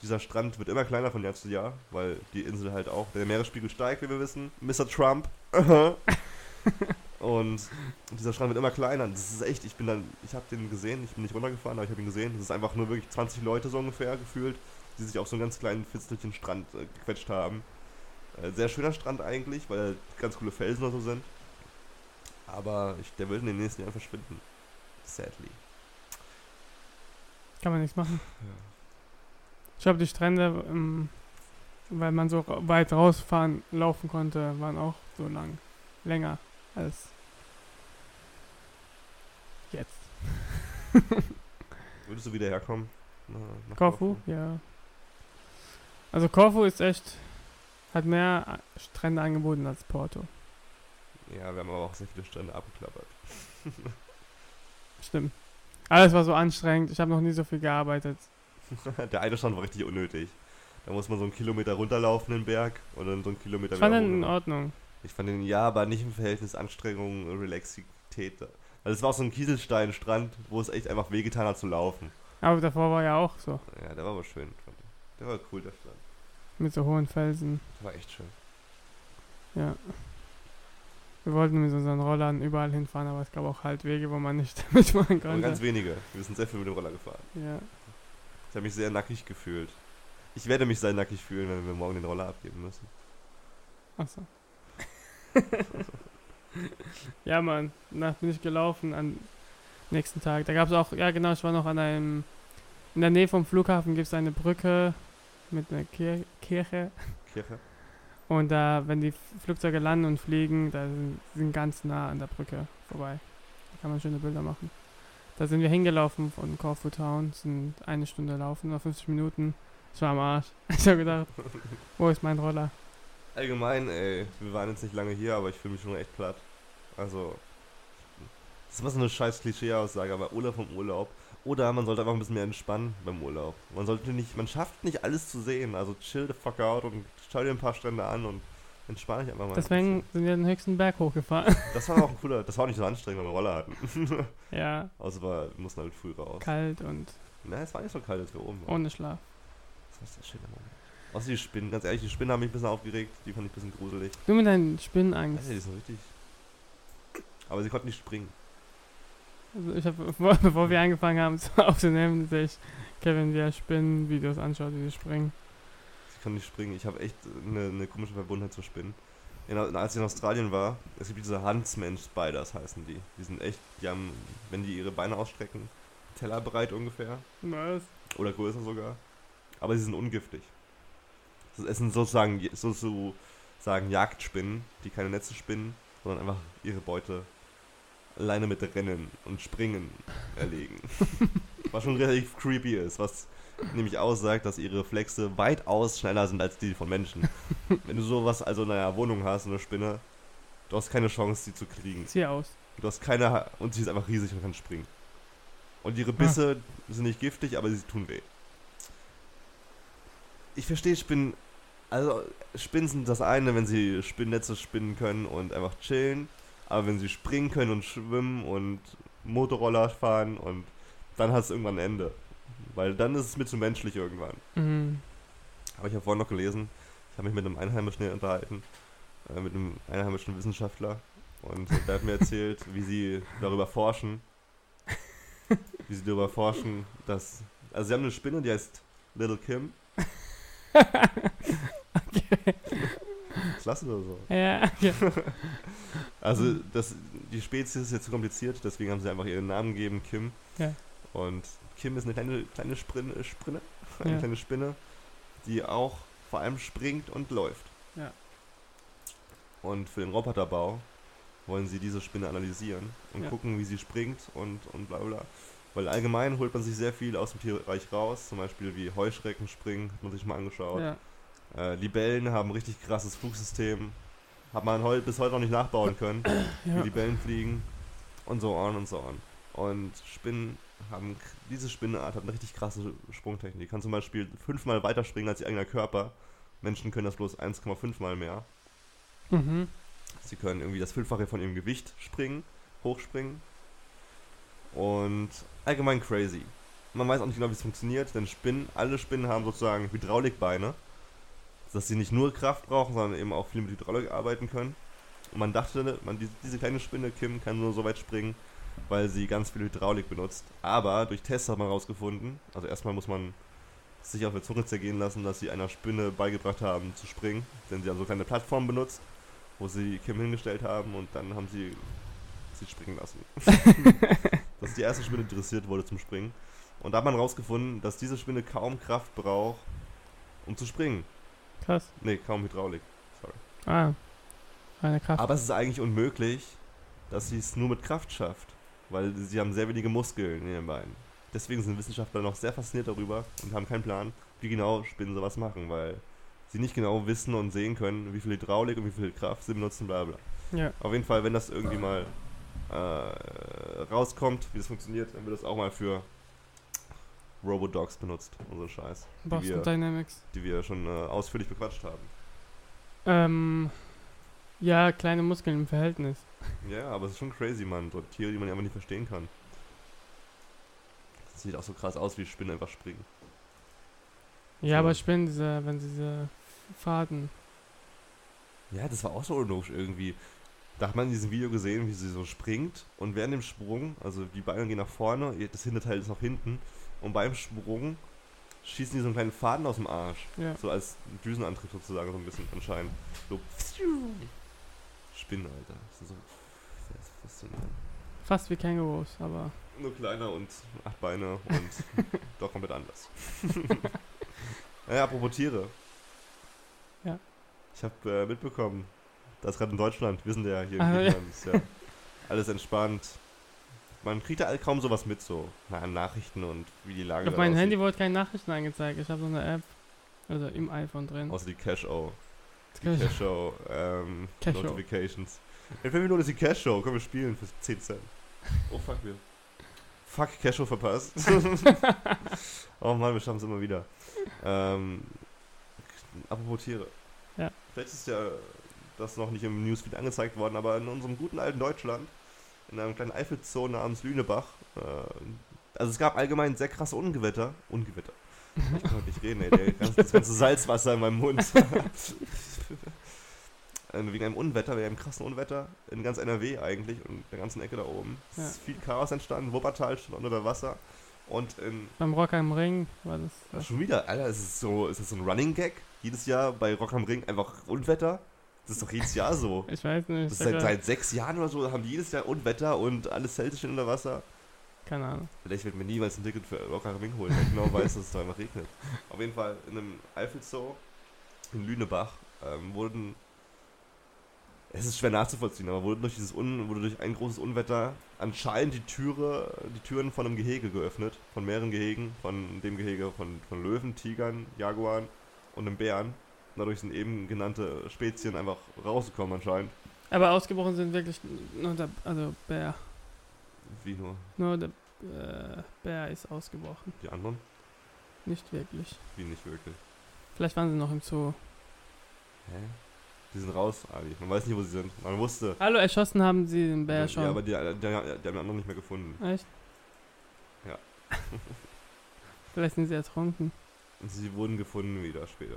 dieser Strand wird immer kleiner von Jahr zu Jahr, weil die Insel halt auch, der Meeresspiegel steigt, wie wir wissen. Mr. Trump. Und dieser Strand wird immer kleiner. Das ist echt, ich bin dann, ich habe den gesehen, ich bin nicht runtergefahren, aber ich habe ihn gesehen. Das ist einfach nur wirklich 20 Leute so ungefähr gefühlt, die sich auf so einen ganz kleinen Fitzelchen Strand äh, gequetscht haben. Äh, sehr schöner Strand eigentlich, weil ganz coole Felsen oder so sind. Aber ich, der wird in den nächsten Jahren verschwinden. Sadly. Kann man nichts machen. Ich glaube, die Strände, ähm, weil man so weit rausfahren, laufen konnte, waren auch so lang. Länger als jetzt. Würdest du wieder herkommen? Nach Korfu? Ja. Also Korfu ist echt, hat mehr Strände angeboten als Porto. Ja, wir haben aber auch sehr viele Strände abgeklappert. Stimmt. Alles war so anstrengend. Ich habe noch nie so viel gearbeitet. Der eine Strand war richtig unnötig. Da muss man so einen Kilometer runterlaufen den Berg und dann so einen Kilometer Ich fand wieder den in. Ordnung. Ich fand den ja, aber nicht im Verhältnis Anstrengung, Relaxität. Also es war so ein Kieselsteinstrand, wo es echt einfach wehgetan hat zu laufen. Aber davor war ja auch so. Ja, der war aber schön. Der war cool, der Strand. Mit so hohen Felsen. Der war echt schön. Ja. Wir wollten mit unseren Rollern überall hinfahren, aber es gab auch halt Wege, wo man nicht mitmachen Aber konnte. ganz wenige. Wir sind sehr viel mit dem Roller gefahren. Ja. Ich habe mich sehr nackig gefühlt. Ich werde mich sehr nackig fühlen, wenn wir morgen den Roller abgeben müssen. Achso. ja, Mann. Danach bin ich gelaufen am nächsten Tag. Da gab es auch, ja genau, ich war noch an einem, in der Nähe vom Flughafen gibt es eine Brücke mit einer Kir Kirche. Kirche? Und da, wenn die Flugzeuge landen und fliegen, da sind, sind ganz nah an der Brücke vorbei. Da kann man schöne Bilder machen. Da sind wir hingelaufen von Corfu Town, sind eine Stunde laufen, oder 50 Minuten. Ich war am Arsch. Ich habe gedacht, wo ist mein Roller? Allgemein, ey, wir waren jetzt nicht lange hier, aber ich fühle mich schon echt platt. Also, das ist immer so eine scheiß Klischee-Aussage, aber Urlaub vom Urlaub. Oder man sollte einfach ein bisschen mehr entspannen beim Urlaub. Man sollte nicht, man schafft nicht alles zu sehen. Also chill the fuck out und schau dir ein paar Strände an und entspanne dich einfach mal. ein Deswegen bisschen. sind wir den höchsten Berg hochgefahren. Das war auch ein cooler, das war auch nicht so anstrengend, weil wir Roller hatten. ja, Außer wir mussten halt früh raus. kalt und Nein, es war nicht so kalt, als wir oben waren. ohne Schlaf. Das war sehr schön. Moment. Außer die Spinnen, ganz ehrlich, die Spinnen haben mich ein bisschen aufgeregt. Die fand ich ein bisschen gruselig. Du mit deinen Alter, Spinnenangst. die sind richtig. Aber sie konnten nicht springen. Also ich habe, bevor, bevor wir angefangen haben zu aufzunehmen, ich Kevin, wie er Spinnenvideos anschaut, wie sie springen. Sie konnten nicht springen. Ich habe echt eine, eine komische Verbundenheit zu Spinnen. In, als ich in Australien war, es gibt diese Huntsman-Spiders, heißen die. Die sind echt, die haben, wenn die ihre Beine ausstrecken, tellerbreit ungefähr. Was? Oder größer sogar. Aber sie sind ungiftig. Es sind sozusagen, sozusagen Jagdspinnen, die keine Netze spinnen, sondern einfach ihre Beute alleine mit Rennen und Springen erlegen. was schon relativ creepy ist, was nämlich aussagt, dass ihre Reflexe weitaus schneller sind als die von Menschen. Wenn du sowas also in einer Wohnung hast, eine Spinne, du hast keine Chance, sie zu kriegen. Zieh aus. Du hast keine ha und sie ist einfach riesig und kann springen. Und ihre Bisse sind nicht giftig, aber sie tun weh. Ich verstehe Spinnen. Also Spinnen sind das eine, wenn sie Spinnnetze spinnen können und einfach chillen. Aber wenn sie springen können und schwimmen und Motorroller fahren und dann hat es irgendwann ein Ende. Weil dann ist es mir zu menschlich irgendwann. Mhm. Aber ich habe vorhin noch gelesen, ich habe mich mit einem Einheimischen hier unterhalten, äh, mit einem einheimischen Wissenschaftler. Und der hat mir erzählt, wie sie darüber forschen. Wie sie darüber forschen, dass. Also, sie haben eine Spinne, die heißt Little Kim. Okay. Klasse oder so. Ja, ja. Also, das, die Spezies ist jetzt zu kompliziert, deswegen haben sie einfach ihren Namen gegeben, Kim. Ja. Und Kim ist eine kleine, kleine Sprinne, Sprinne, eine Ja. kleine Spinne, die auch vor allem springt und läuft. Ja. Und für den Roboterbau wollen sie diese Spinne analysieren und Ja. gucken, wie sie springt und, und bla bla. Weil allgemein holt man sich sehr viel aus dem Tierreich raus, zum Beispiel wie Heuschrecken springen, hat man sich mal angeschaut. ja. Äh, Libellen haben ein richtig krasses Flugsystem, hat man heu bis heute noch nicht nachbauen können wie ja. Libellen fliegen und so on und so on. Und Spinnen haben, diese Spinnenart hat eine richtig krasse Sprungtechnik. Die kann zum Beispiel fünfmal weiter springen als ihr eigener Körper. Menschen können das bloß 1,5 mal mehr. Mhm. Sie können irgendwie das Fünffache von ihrem Gewicht springen, hochspringen. Und allgemein crazy. Man weiß auch nicht genau, wie es funktioniert, denn Spinnen, alle Spinnen haben sozusagen Hydraulikbeine. Dass sie nicht nur Kraft brauchen, sondern eben auch viel mit Hydraulik arbeiten können. Und man dachte, man, die, diese kleine Spinne, Kim, kann nur so weit springen, weil sie ganz viel Hydraulik benutzt. Aber durch Tests hat man herausgefunden, also erstmal muss man sich auf der Zunge zergehen lassen, dass sie einer Spinne beigebracht haben zu springen, denn sie haben so kleine Plattformen benutzt, wo sie Kim hingestellt haben und dann haben sie sie springen lassen. das ist die erste Spinne, die dressiert wurde zum Springen. Und da hat man herausgefunden, dass diese Spinne kaum Kraft braucht, um zu springen. Krass. Nee, kaum Hydraulik. Ah. Reine Kraft. Aber es ist eigentlich unmöglich, dass sie es nur mit Kraft schafft, weil sie haben sehr wenige Muskeln in ihren Beinen. Deswegen sind Wissenschaftler noch sehr fasziniert darüber und haben keinen Plan, wie genau Spinnen sowas machen, weil sie nicht genau wissen und sehen können, wie viel Hydraulik und wie viel Kraft sie benutzen, bla bla. ja. Auf jeden Fall, wenn das irgendwie mal äh, rauskommt, wie das funktioniert, dann wird das auch mal für Robodogs benutzt so Scheiß, die Boston wir, Dynamics. die wir schon äh, ausführlich bequatscht haben. Ähm. Ja, kleine Muskeln im Verhältnis. Ja, aber es ist schon crazy, Mann. So Tiere, die man einfach nicht verstehen kann. Das sieht auch so krass aus, wie Spinnen einfach springen. Ja, So. aber Spinnen, diese, wenn diese Faden. Ja, das war auch so unlogisch irgendwie. Da hat man in diesem Video gesehen, wie sie so springt und während dem Sprung, also die Beine gehen nach vorne, das Hinterteil ist nach hinten und beim Sprung schießen die so einen kleinen Faden aus dem Arsch. Ja. So als Düsenantrieb sozusagen, so ein bisschen anscheinend. So. Spinnen, Alter. Das ist so fas- faszinierend. Fast wie Kängurus, aber. Nur kleiner und acht Beine und doch komplett anders. naja, apropos Tiere. Ja. Ich habe äh, mitbekommen, das gerade in Deutschland, wir sind ja hier in Ah, ja. Griechenland, ist ja alles entspannt. Man kriegt da kaum sowas mit, so na, Nachrichten und wie die Lage Auf da meinem aussieht. Handy wurde keine Nachrichten angezeigt. Ich habe so eine App. Also im iPhone drin. Außer die Cash-O. Die Cash-O ähm, Cash-O. Notifications. In 5 Minuten ist die Cash-O. Können wir spielen für 10 Cent. Oh fuck, wir. Fuck, Cash-O verpasst. oh Mann, wir schaffen es immer wieder. Ähm, apropos Tiere. Ja. Vielleicht ist ja das noch nicht im Newsfeed angezeigt worden, aber in unserem guten alten Deutschland, in einem kleinen Eifelzoo namens Lünebach, äh, also es gab allgemein sehr krasse Ungewetter. Ungewetter. Ich kann heute nicht reden, ey. Der ganze, das ganze Salzwasser in meinem Mund. Äh, Wegen einem Unwetter, wegen einem krassen Unwetter in ganz NRW eigentlich und der ganzen Ecke da oben. Es Ja. ist viel Chaos entstanden. Wuppertal stand unter Wasser. Und in, Beim Rock am Ring war das. das schon wieder, Alter, es ist so, es ist so ein Running Gag. Jedes Jahr bei Rock am Ring einfach Unwetter. Das ist doch jedes Jahr so. ich weiß nicht. Das ist seit, seit sechs Jahren oder so, haben die jedes Jahr Unwetter und alles stehen unter Wasser. Keine Ahnung. Vielleicht wird mir niemals ein Ticket für Rock am Ring holen, weil ich genau weiß, dass es da einfach regnet. Auf jeden Fall in einem Eifelzoo in Lünebach ähm, wurden. Es ist schwer nachzuvollziehen, aber wurde durch dieses Un, wurde durch ein großes Unwetter anscheinend die Türe, die Türen von einem Gehege geöffnet, von mehreren Gehegen, von dem Gehege von, von Löwen, Tigern, Jaguaren und einem Bären. Dadurch sind eben genannte Spezien einfach rausgekommen anscheinend. Aber ausgebrochen sind wirklich nur der. Also Bär. Wie nur Nur der äh, Bär ist ausgebrochen. die anderen? Nicht wirklich. Wie nicht wirklich. Vielleicht waren sie noch im Zoo. Hä? Die sind raus, Ali. Man weiß nicht, wo sie sind. Man wusste. Hallo, erschossen haben sie den Bär schon. Ja, aber die, die, die haben den anderen nicht mehr gefunden. Echt? Ja. Vielleicht sind sie ertrunken. Sie wurden gefunden wieder später.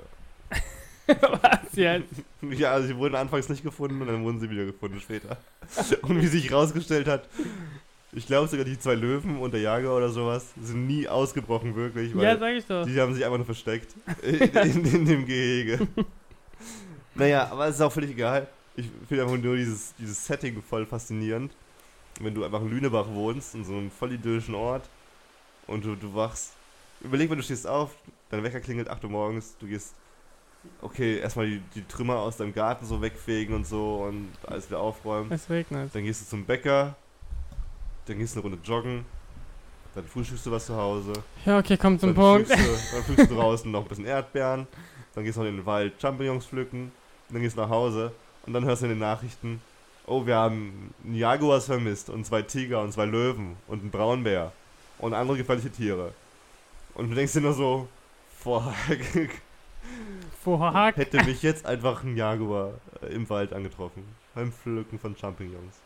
Was jetzt? Ja, also sie wurden anfangs nicht gefunden und dann wurden sie wieder gefunden später. Und wie sich herausgestellt hat, ich glaube sogar die zwei Löwen und der Jager oder sowas sind nie ausgebrochen, wirklich. Weil Ja, sag ich doch. die haben sich einfach nur versteckt in, in, in dem Gehege. Naja, aber es ist auch völlig egal. Ich finde einfach nur dieses, dieses Setting voll faszinierend. Wenn du einfach in Lünebach wohnst, in so einem voll idyllischen Ort und du, du wachst. Überleg, wenn du stehst auf, dein Wecker klingelt 8 Uhr morgens, du gehst, okay, erstmal die, die Trümmer aus deinem Garten so wegfegen und so und alles wieder aufräumen. Es regnet. Dann gehst du zum Bäcker, dann gehst du eine Runde joggen, dann frühstückst du was zu Hause. Ja, okay, komm zum Dann Punkt. du, dann pflückst du draußen noch ein bisschen Erdbeeren, dann gehst du noch in den Wald Champignons pflücken, dann gehst du nach Hause und dann hörst du in den Nachrichten, oh, wir haben einen Jaguars vermisst und zwei Tiger und zwei Löwen und einen Braunbär und andere gefährliche Tiere. Und du denkst dir nur so, fuck, Fuck. hätte mich jetzt einfach ein Jaguar äh, im Wald angetroffen. Beim Pflücken von Champignons.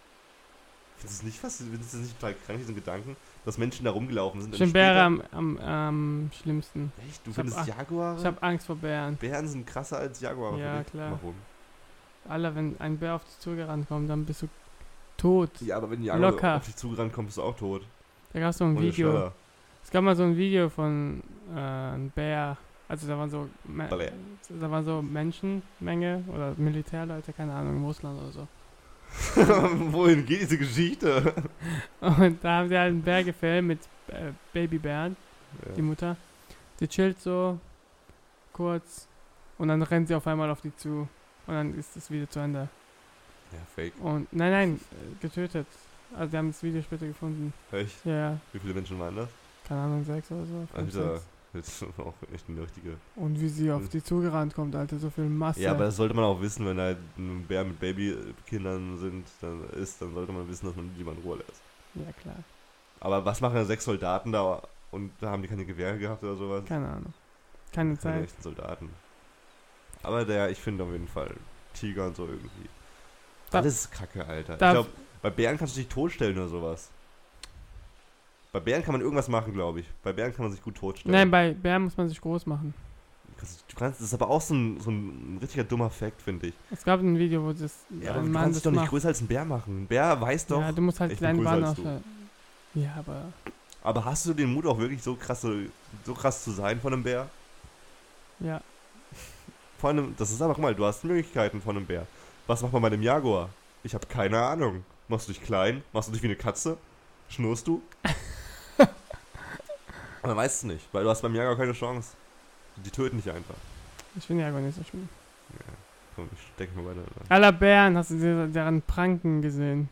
Findest du nicht fast, findest du das nicht total krank, diesen Gedanken, dass Menschen da rumgelaufen sind? Ich und finde Bären später- am, am, am schlimmsten. Echt? Du Ich hab findest Ang- Jaguare? Ich habe Angst vor Bären. Bären sind krasser als Jaguare. Ja, klar. Warum? Alter, wenn ein Bär auf dich zugerannt kommt, dann bist du tot. Ja, aber wenn ein Jaguar Locker. auf dich zugerannt kommt, bist du auch tot. Da gab es so ein Ohne Video. Es gab mal so ein Video von äh, einem Bär. Also da waren so Me da waren so Menschenmenge oder Militärleute, keine Ahnung, in Russland oder so. Wohin geht diese Geschichte? Und da haben sie halt einen Bär gefilmt mit äh, Babybären, die Ja. Mutter. Die chillt so kurz und dann rennt sie auf einmal auf die zu. Und dann ist das Video zu Ende. ja, fake. Und nein, nein, äh, getötet. Also die haben das Video später gefunden. Echt? Ja, ja, Wie viele Menschen waren das? keine Ahnung, sechs oder so. Alter, sechs. Das ist auch echt eine richtige. Und wie sie auf die zugerannt kommt, Alter, so viel Masse. Ja, aber das sollte man auch wissen, wenn da ein Bär mit Babykindern sind, dann ist, dann sollte man wissen, dass man die mal in Ruhe lässt. ja klar, Aber was machen da sechs Soldaten da und da haben die keine Gewehre gehabt oder sowas? keine Ahnung. Keine Keine Zeit. echten Soldaten. Aber der, ich finde auf jeden Fall Tiger und so irgendwie. Da- Alles ist kacke, Alter. da- ich glaube, bei Bären kannst du dich totstellen oder sowas. Bei Bären kann man irgendwas machen, glaube ich. Bei Bären kann man sich gut totstellen. Nein, bei Bären muss man sich groß machen. Du kannst, das ist aber auch so ein, so ein richtiger dummer Fact, finde ich. Es gab ein Video, wo das Ja, aber du Mann kannst dich doch nicht macht. größer als ein Bär machen. Ein Bär weiß doch. Ja, du musst halt du. ausschalten. Ja, aber Aber hast du den Mut auch wirklich so krasse, so krass zu sein von einem Bär? ja, Von einem, das ist aber, guck mal, du hast Möglichkeiten von einem Bär. Was macht man bei einem Jaguar? Ich habe keine Ahnung. Machst du dich klein? Machst du dich wie eine Katze? Schnurst du? Man weiß es nicht, weil du hast beim Jaguar keine Chance. Die töten dich einfach. ich finde Jaguar nicht so schlimm. Ja, komm, ich denke mal weiter. Aller Bären, hast du deren Pranken gesehen?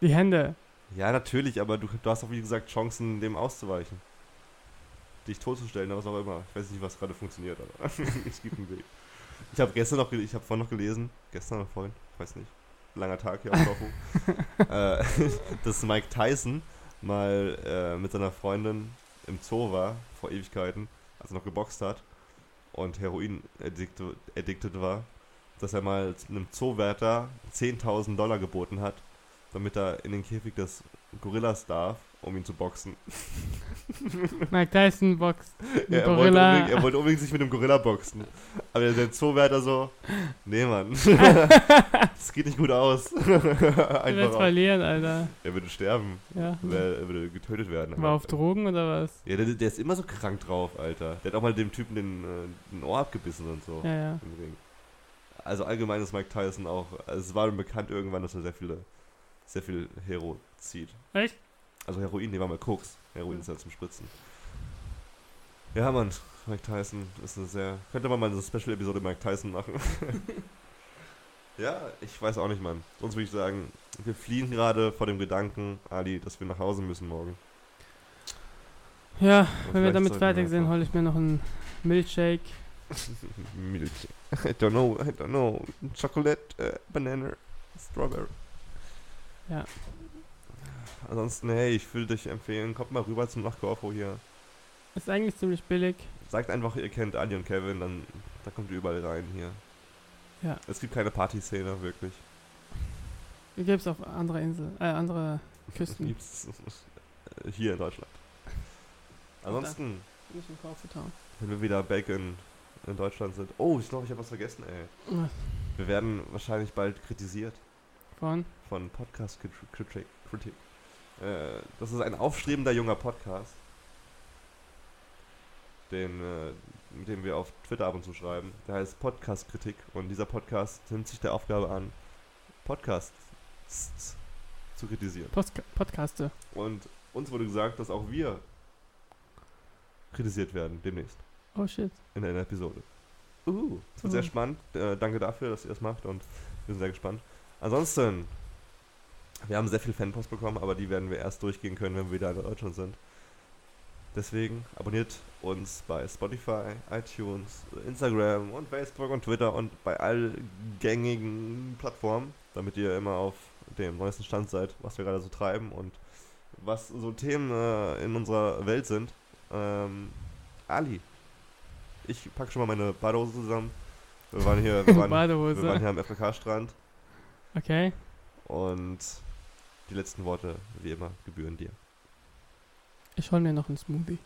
Die Hände. Ja, natürlich, aber du, du hast auch, wie gesagt, Chancen, dem auszuweichen. Dich totzustellen oder was auch immer. Ich weiß nicht, was gerade funktioniert, aber es gibt einen Weg. Ich habe gestern noch, ich habe vorhin noch gelesen, gestern oder vorhin, ich weiß nicht, langer Tag hier auf Kochen, äh, dass Mike Tyson mal äh, mit seiner Freundin im Zoo war, vor Ewigkeiten, als er noch geboxt hat und Heroin addicted, addicted war, dass er mal einem Zoowärter 10.000 Dollar geboten hat, damit er in den Käfig des Gorillas darf, um ihn zu boxen. Mike Tyson boxt. Ja, er, wollte Gorilla. unbedingt, er wollte unbedingt sich mit dem Gorilla boxen. Aber der Zoowärter so, nee Mann, das geht nicht gut aus. Einfach auch. verlieren, Alter. Er würde sterben, Ja. er, er würde getötet werden. War auf Drogen oder was? Ja, der, der ist immer so krank drauf, Alter. Der hat auch mal dem Typen den, äh, den Ohr abgebissen und so Ja, ja. im Ring. Also allgemein ist Mike Tyson auch, also es war bekannt irgendwann, dass er sehr viele, sehr viel Hero zieht. Echt? Also Heroin, nee, war mal Koks. Heroin ist ja zum Spritzen. Ja, Mann, Mike Tyson ist eine sehr. Könnte man mal eine Special-Episode Mike Tyson machen. ja, ich weiß auch nicht, Mann. Sonst würde ich sagen, wir fliehen gerade vor dem Gedanken, Ali, dass wir nach Hause müssen morgen. Ja, Und wenn wir damit fertig sind, hole ich mir noch einen Milkshake. Milch. I don't know, I don't know. Chocolate, äh, Banana, Strawberry. Ja. Ansonsten, hey, ich würde dich empfehlen, kommt mal rüber zum Nachkorfo hier. Ist eigentlich ziemlich billig. Sagt einfach, ihr kennt Ali und Kevin, dann da kommt ihr überall rein hier. Ja. Es gibt keine Partyszene, wirklich. Hier gibt es auf andere Inseln, äh, andere Küsten. Gibt's hier in Deutschland. Ansonsten, Nicht in Kaufetown. wenn wir wieder back in, in Deutschland sind. Oh, ich glaube, ich habe was vergessen, ey. Was? Wir werden wahrscheinlich bald kritisiert Von? von Podcast. Kritik. Äh, das ist ein aufstrebender junger Podcast, den, äh, mit dem wir auf Twitter ab und zu schreiben. Der heißt Podcast Kritik und dieser Podcast nimmt sich der Aufgabe an, Podcasts zu kritisieren. Postka Podcaste. Und uns wurde gesagt, dass auch wir kritisiert werden demnächst Oh shit. in einer Episode. Uh, das wird sehr Mhm. spannend. Äh, danke dafür, dass ihr das macht und wir sind sehr gespannt. Ansonsten, wir haben sehr viel Fanpost bekommen, aber die werden wir erst durchgehen können, wenn wir wieder in Deutschland sind. Deswegen abonniert uns bei Spotify, iTunes, Instagram und Facebook und Twitter und bei all gängigen Plattformen, damit ihr immer auf dem neuesten Stand seid, was wir gerade so treiben und was so Themen äh, in unserer Welt sind. Ähm, Ali, ich packe schon mal meine Badehose zusammen Wir waren hier, wir waren, wir waren hier am FKK-Strand Okay. und die letzten Worte, wie immer, gebühren dir. Ich hol mir noch einen Smoothie.